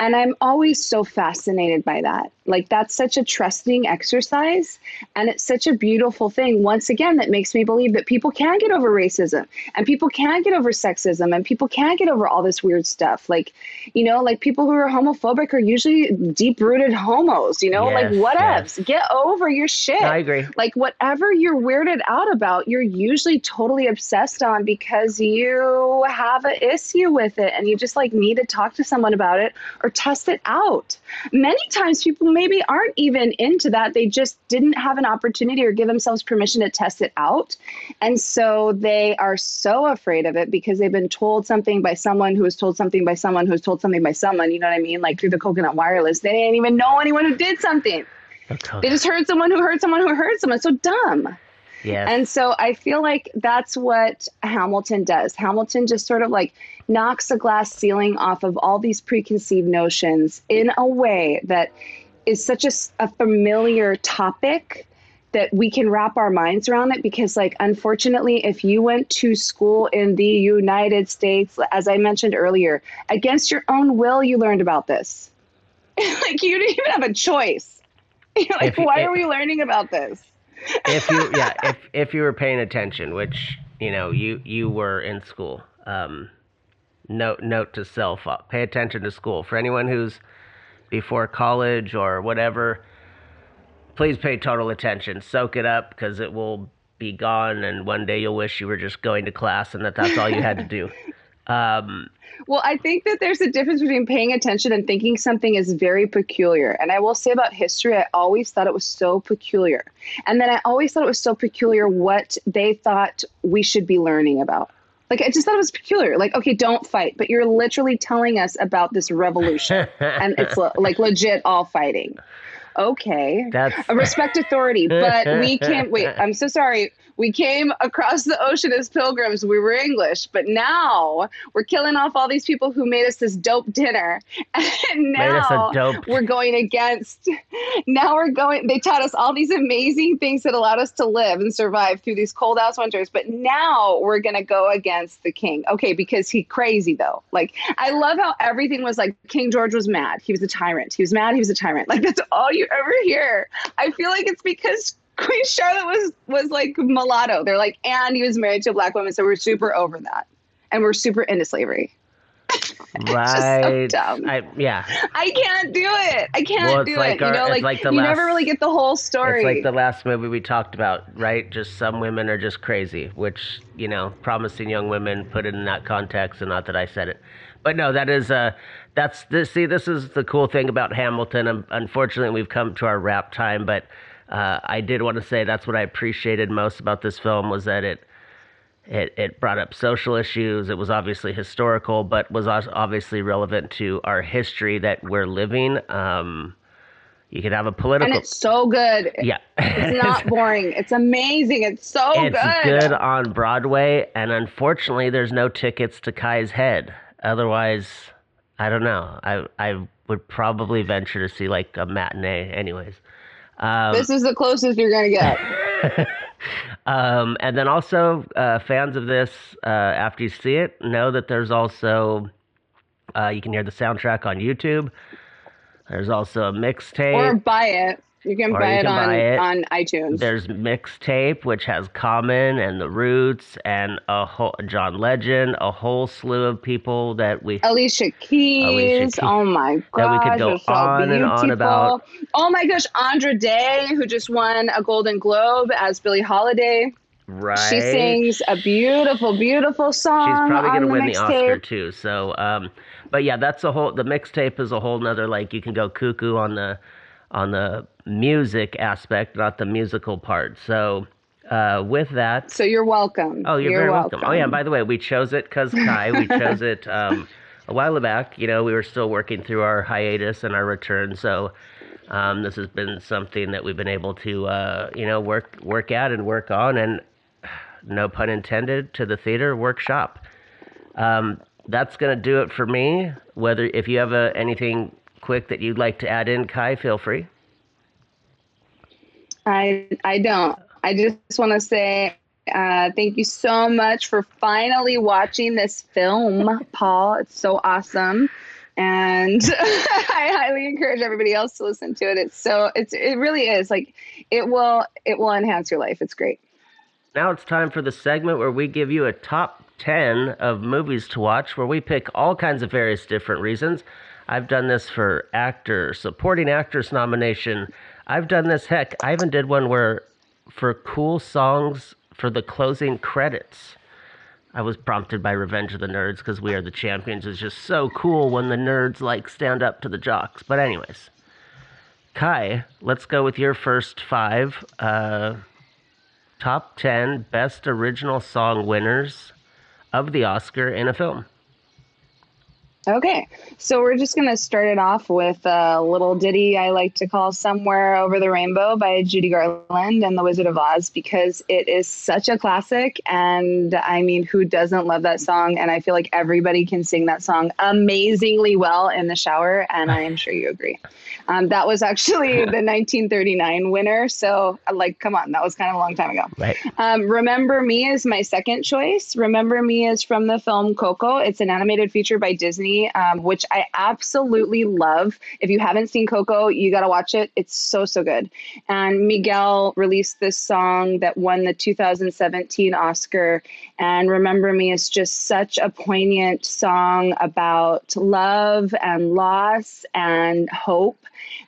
And I'm always so fascinated by that. Like, that's such a trusting exercise. And it's such a beautiful thing, once again, that makes me believe that people can get over racism and people can get over sexism and people can get over all this weird stuff. Like, you know, like people who are homophobic are usually deep rooted homos, you know, like Yes, whatevs. yes. Get over your shit No, I agree. like whatever you're weirded out about you're usually totally obsessed on because you have an issue with it and you just like need to talk to someone about it or test it out many times people maybe aren't even into that they just didn't have an opportunity or give themselves permission to test it out and so they are so afraid of it because they've been told something by someone who was told something by someone who was told something by someone you know what i mean like through the coconut wireless they didn't even know anyone who did something they just heard someone who heard someone who heard someone. So dumb. Yes. And so I feel like that's what Hamilton does. Hamilton just sort of like knocks a glass ceiling off of all these preconceived notions in a way that is such a familiar topic that we can wrap our minds around it because like unfortunately if you went to school in the United States as I mentioned earlier against your own will you learned about this. Like you didn't even have a choice. You're like you- why if- are we learning about this? If you yeah if if you were paying attention which you know you you were in school um note note to self uh, pay attention to school. For anyone who's before college or whatever please pay total attention soak it up because it will be gone and one day you'll wish you were just going to class and that that's all you had to do um Well, I think that there's a difference between paying attention and thinking something is very peculiar. And I will say about history, I always thought it was so peculiar. And then I always thought it was so peculiar what they thought we should be learning about. Like, I just thought it was peculiar. Like, okay, don't fight, but you're literally telling us about this revolution. and it's like legit all fighting. Okay. that's respect authority, but we can't wait. I'm so sorry. We came across the ocean as pilgrims. We were English, but now we're killing off all these people who made us this dope dinner. And Made us a now dope- we're going against, now we're going, they taught us all these amazing things that allowed us to live and survive through these cold ass winters. But now we're going to go against the king. Okay, because he crazy though. Like, I love how everything was like King George was mad. He was a tyrant. He was mad. He was a tyrant. Like, that's all you ever hear. I feel like it's because Queen Charlotte was was like mulatto. They're like, and he was married to a black woman, so we're super over that, and we're super into slavery. right dumb. I, yeah I can't do it. I can't Well, do like it. our- you know, like, like you last- never really get the whole story. It's like the last movie we talked about, right? Just some women are just crazy, which, you know, promising young women put it in that context and not that I said it. But no, that is uh that's this see this is the cool thing about Hamilton. Um, unfortunately, we've come to our wrap time, but uh, I did want to say that's what I appreciated most about this film was that it it, it brought up social issues. It was obviously historical, but was obviously relevant to our history that we're living. Um, you could have a political. and it's so good. yeah. It's not boring. It's amazing. It's so it's good. good on Broadway, and unfortunately, there's no tickets to Kai's Head. Otherwise, I don't know. I I would probably venture to see like a matinee, anyways. Um, This is the closest you're gonna get. um, and then also, uh, fans of this, uh, after you see it, know that there's also uh, you can hear the soundtrack on YouTube. There's also a mixtape. or buy it. You can buy you it can on buy it. on iTunes. There's mixtape, which has Common and the Roots and a whole John Legend, a whole slew of people that we. Alicia Keys. Alicia Keys. Oh my That we could go so on and on about. Oh my gosh, Andra Day, who just won a Golden Globe as Billie Holiday. Right. She sings a beautiful, beautiful song. She's probably gonna the win the Oscar too. So, um, but yeah, that's a whole. The mixtape is a whole nother like you can go cuckoo on the on the music aspect, not the musical part. So, uh, with that, So you're welcome. Oh, you're, very welcome. Oh, yeah. By the way, we chose it because Kai. We chose it um, a while back. You know, we were still working through our hiatus and our return, so um, this has been something that we've been able to, uh, you know, work work at and work on, and no pun intended, to the theater workshop. Um, that's gonna do it for me. Whether if you have uh, anything quick that you'd like to add in, Kai, feel free. I I don't. I just want to say uh, thank you so much for finally watching this film, Paul. It's so awesome, and I highly encourage everybody else to listen to it. It's so it's it really is like it will it will enhance your life. It's great. Now it's time for the segment where we give you a top 10 of movies to watch, where we pick all kinds of various different reasons. I've done this for actor, supporting actress nomination. I've done this, heck, I even did one where for cool songs for the closing credits. I was prompted by Revenge of the Nerds because We Are the Champions is just so cool when the nerds like stand up to the jocks. But, anyways, Kai, let's go with your first five. Uh, top 10 best original song winners of the Oscar in a film. Okay, so we're just going to start it off with a little ditty I like to call Somewhere Over the Rainbow by Judy Garland and the Wizard of Oz because it is such a classic. And I mean, who doesn't love that song? And I feel like everybody can sing that song amazingly well in the shower. And I am sure you agree. Um, that was actually the 1939 winner. So, like, come on, that was kind of a long time ago. Right. Um, Remember Me is my second choice. Remember Me is from the film Coco. It's an animated feature by Disney um, which I absolutely love. If you haven't seen Coco, you got to watch it. It's so, so good. And Miguel released this song that won the 2017 Oscar. And Remember Me is just such a poignant song about love and loss and hope.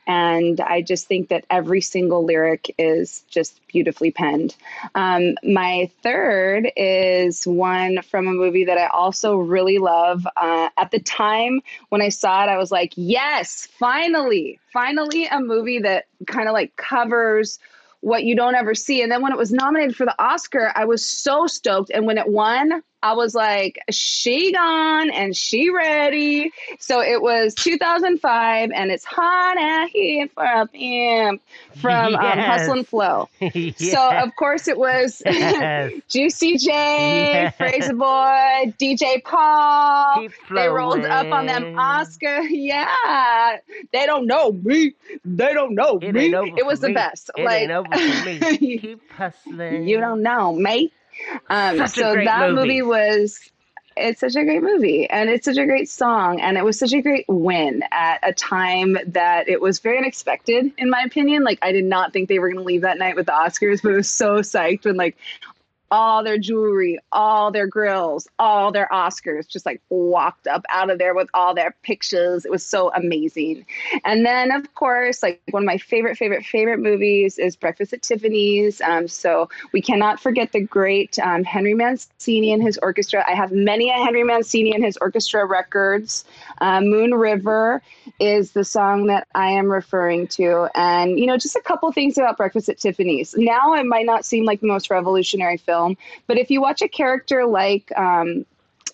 And I just think that every single lyric is just beautifully penned. Um, my third is one from a movie that I also really love. Uh, at the time when I saw it, I was like, yes, finally, finally, a movie that kind of like covers what you don't ever see. And then when it was nominated for the Oscar, I was so stoked. And when it won, I was like, she gone and she ready. So it was 2005 and it's hot out here for a pimp from um, Hustle and Flow. yes. So of course it was Yes. Juicy J, Yes. Frayser Boy, DJ Paul. They rolled up on them. Oscar. Yeah. They don't know me. They don't know It me. It was for the best. It like ain't over for me. Keep hustling. you don't know, mate. Um, so that movie. movie was it's such a great movie and it's such a great song and it was such a great win at a time that it was very unexpected in my opinion like i did not think they were going to leave that night with the oscars but it was so psyched when like all their jewelry, all their grills, all their Oscars just like walked up out of there with all their pictures. It was so amazing. And then, of course, like one of my favorite, favorite, favorite movies is Breakfast at Tiffany's. Um, so we cannot forget the great um, Henry Mancini and his orchestra. I have many a Henry Mancini and his orchestra records. Uh, Moon River is the song that I am referring to. And, you know, just a couple things about Breakfast at Tiffany's. Now it might not seem like the most revolutionary film, but if you watch a character like um,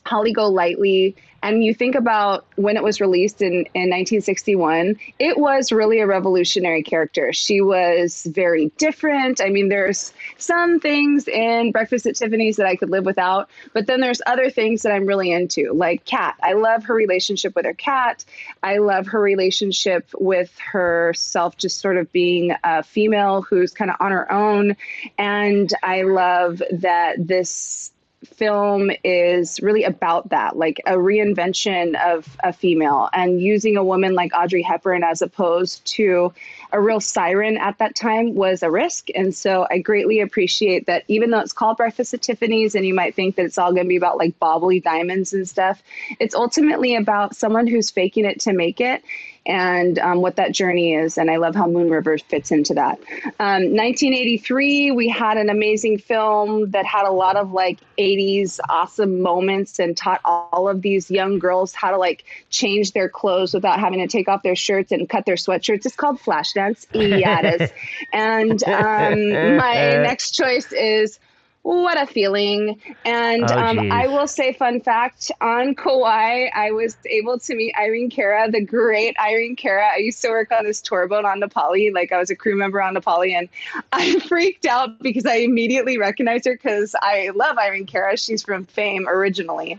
Holly Golightly and you think about when it was released in, in 1961, it was really a revolutionary character. She was very different. I mean, there's some things in Breakfast at Tiffany's that I could live without, but then there's other things that I'm really into, like Kat. I love her relationship with her cat. I love her relationship with herself, just sort of being a female who's kind of on her own. And I love that this film is really about that, like a reinvention of a female and using a woman like Audrey Hepburn as opposed to a real siren at that time was a risk. And so I greatly appreciate that even though it's called Breakfast at Tiffany's and you might think that it's all going to be about like bobbly diamonds and stuff, it's ultimately about someone who's faking it to make it. And um, what that journey is. And I love how Moon River fits into that. Um, 1983, we had an amazing film that had a lot of like 80s awesome moments and taught all of these young girls how to like change their clothes without having to take off their shirts and cut their sweatshirts. It's called Flashdance. Yeah, it is. and um, my next choice is what a feeling. And Oh, um. I will say, fun fact on Kauai, I was able to meet Irene Cara, the great Irene Cara. I used to work on this tour boat on Na Pali. Like I was a crew member on Na Pali, and I freaked out because I immediately recognized her because I love Irene Cara. She's from Fame originally.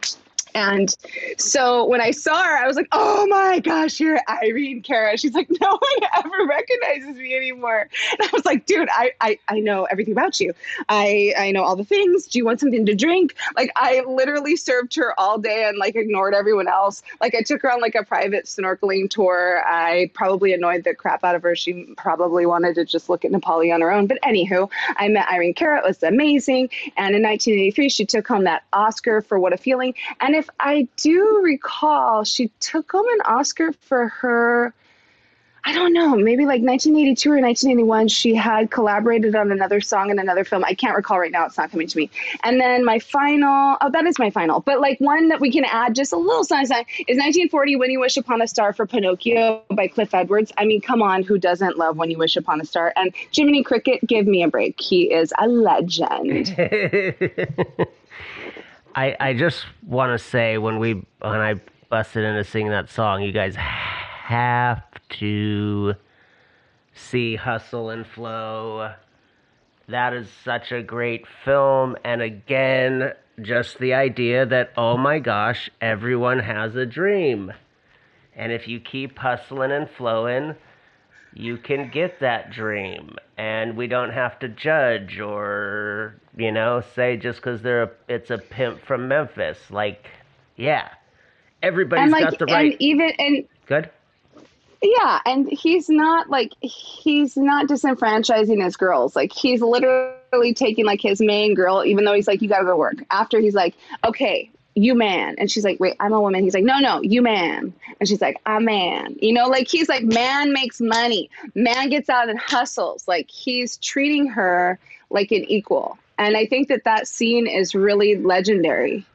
And so when I saw her, I was like, oh my gosh, you're Irene Cara. She's like, no one ever recognizes me anymore. And I was like, dude, I, I, I know everything about you. I, I know all the things. Do you want something to drink? Like I literally served her all day and like ignored everyone else. Like I took her on like a private snorkeling tour. I probably annoyed the crap out of her. She probably wanted to just look at Na Pali on her own. But anywho, I met Irene Cara. It was amazing. And in 1983, she took home that Oscar for What a Feeling. And if I do recall, she took home an Oscar for her. I don't know, maybe like 1982 or 1981, she had collaborated on another song in another film. I can't recall right now. It's not coming to me. And then my final, oh, that is my final. But like one that we can add just a little sign sign is 1940 When You Wish Upon a Star for Pinocchio by Cliff Edwards. I mean, come on, who doesn't love When You Wish Upon a Star? And Jiminy Cricket, give me a break. He is a legend. I I just want to say when we when I busted into singing that song, you guys have to see Hustle and Flow. That is such a great film, and again, just the idea that oh my gosh, everyone has a dream, and if you keep hustling and flowing, you can get that dream and we don't have to judge or you know say just because they're a, it's a pimp from memphis like yeah everybody's like, got the right and even, and good Yeah, and he's not like he's not disenfranchising his girls. Like he's literally taking like his main girl, even though he's like, you gotta go work. After he's like, okay, you man, and she's like, wait, I'm a woman. He's like, no, no, you man, and she's like, I'm man. You know, like he's like, man makes money, man gets out and hustles. Like he's treating her like an equal, and I think that that scene is really legendary.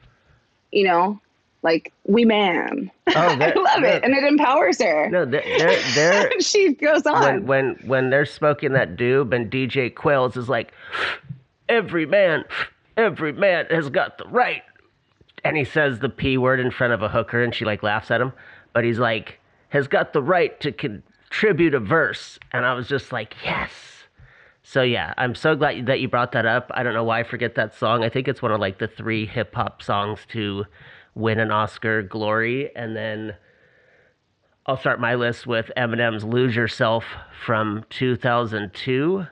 You know, like we man. Oh, I love it, and it empowers her. no they're, they're she goes on. when when when they're smoking that doob and dj Qualls is like every man every man has got the right and he says the p word in front of a hooker and she like laughs at him. But he's like has got the right to contribute a verse. And i was just like yes. So yeah i'm so glad that you brought that up. I don't know why i forget that song. I think it's one of like the three hip hop songs to win an oscar glory. And then I'll start my list with Eminem's Lose Yourself from 2002.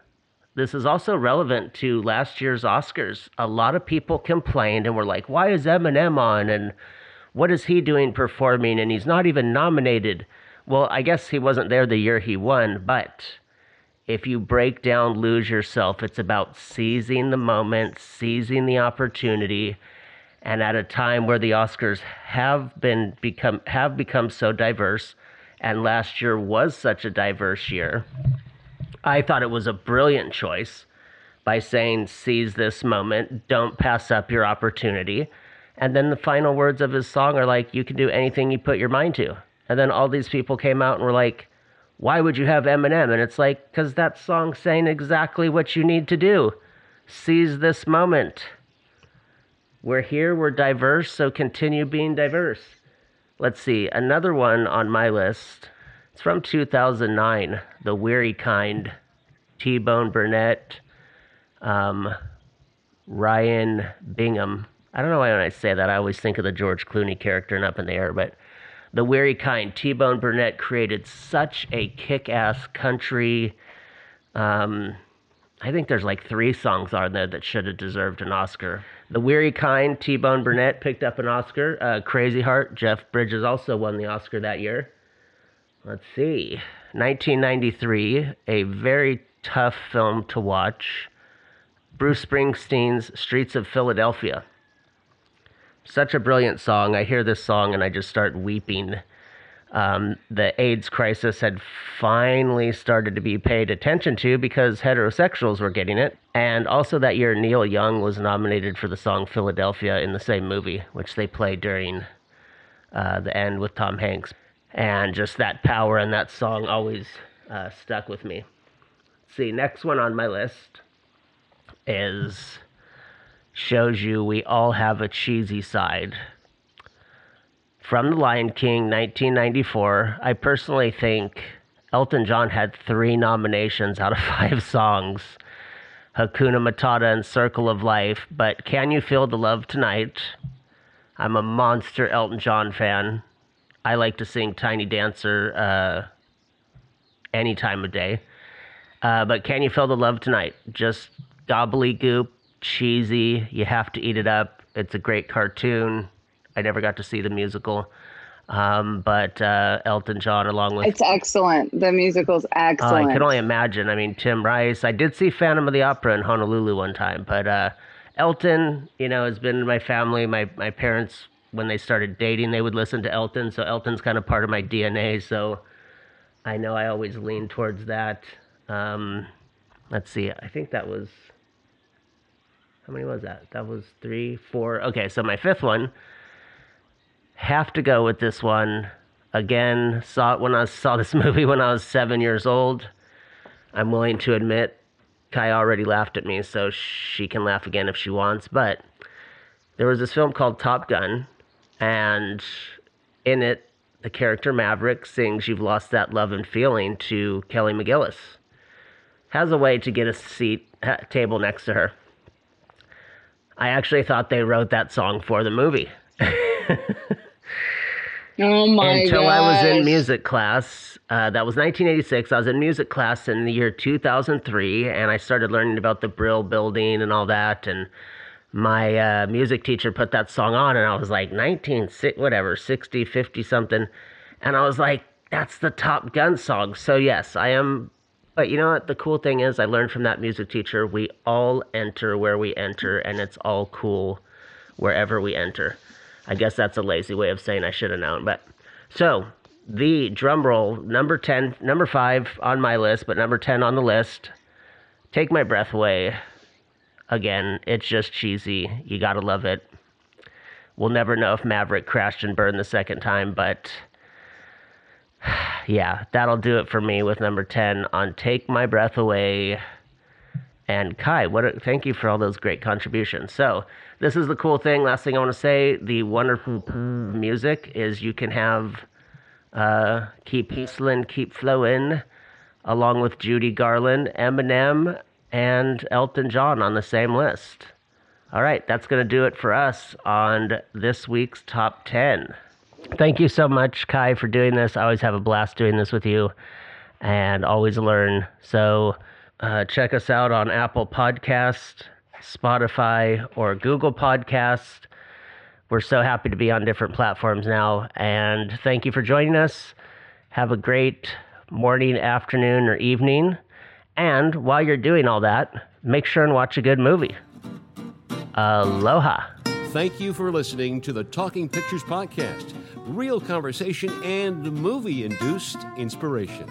This is also relevant to last year's Oscars. A lot of people complained and were like, why is Eminem on? And what is he doing performing? And he's not even nominated. Well, I guess he wasn't there the year he won, but if you break down Lose Yourself, it's about seizing the moment, seizing the opportunity, and at a time where the Oscars have been become have become so diverse, and last year was such a diverse year, I thought it was a brilliant choice by saying seize this moment, don't pass up your opportunity. And then the final words of his song are like, you can do anything you put your mind to. And then all these people came out and were like, why would you have Eminem? And it's like, because that song's saying exactly what you need to do. Seize this moment. We're here, we're diverse, so continue being diverse. Let's see, another one on my list. It's from 2009, The Weary Kind. T Bone Burnett, um, Ryan Bingham. I don't know why when I say that, I always think of the George Clooney character in Up in the Air, but The Weary Kind. T Bone Burnett created such a kick ass country. Um, I think there's like three songs on there that should have deserved an Oscar. The Weary Kind, T Bone Burnett picked up an Oscar. Uh, Crazy Heart, Jeff Bridges also won the Oscar that year. Let's see. 1993, a very tough film to watch. Bruce Springsteen's Streets of Philadelphia. Such a brilliant song. I hear this song and I just start weeping. um, the AIDS crisis had finally started to be paid attention to because heterosexuals were getting it. And also that year, Neil Young was nominated for the song Philadelphia in the same movie, which they played during uh, the end with Tom Hanks. And just that power in that song always uh, stuck with me. see, next one on my list is shows you we all have a cheesy side from The Lion King, 1994. I personally think Elton John had three nominations out of five songs Hakuna Matata and Circle of Life. But Can You Feel the Love Tonight? I'm a monster Elton John fan. I like to sing Tiny Dancer uh, any time of day. Uh, but Can You Feel the Love Tonight? Just gobbledygook, cheesy. You have to eat it up. It's a great cartoon. I never got to see the musical. Um, but uh, Elton John, along with it's excellent. The musical's excellent. Oh, I can only imagine. I mean, Tim Rice. I did see Phantom of the Opera in Honolulu one time, but uh, Elton, you know, has been in my family. My my parents, when they started dating, they would listen to Elton, so Elton's kind of part of my DNA. So I know I always lean towards that. Um, let's see. I think that was how many was that? That was three, four. Okay, so my fifth one have to go with this one. Again, saw it when I saw this movie when I was seven years old. I'm willing to admit Kai already laughed at me, so she can laugh again if she wants. But there was this film called Top Gun, and in it, the character Maverick sings You've Lost That Love and Feeling to Kelly McGillis. Has a way to get a seat table next to her. I actually thought they wrote that song for the movie. Oh my god. Until gosh. I was in music class. Uh, that was 1986. I was in music class in the year 2003, and I started learning about the Brill Building and all that. And my uh, music teacher put that song on, and I was like 19, whatever, 60, 50 something. And I was like, that's the Top Gun song. So, yes, I am. But you know what? The cool thing is, I learned from that music teacher we all enter where we enter, and it's all cool wherever we enter. I guess that's a lazy way of saying I should have known. But so the drum roll number 10, number five on my list, but number 10 on the list. Take my breath away. Again, it's just cheesy. You gotta love it. We'll never know if Maverick crashed and burned the second time, but yeah, that'll do it for me with number 10 on Take My Breath Away. And Kai, what a, thank you for all those great contributions. So, this is the cool thing. Last thing I want to say the wonderful music is you can have uh, Keep Peaceland, Keep Flowing, along with Judy Garland, Eminem, and Elton John on the same list. All right, that's going to do it for us on this week's top 10. Thank you so much, Kai, for doing this. I always have a blast doing this with you and always learn. So, uh, check us out on Apple Podcast, Spotify, or Google Podcast. We're so happy to be on different platforms now. And thank you for joining us. Have a great morning, afternoon, or evening. And while you're doing all that, make sure and watch a good movie. Aloha. Thank you for listening to the Talking Pictures Podcast real conversation and movie induced inspiration.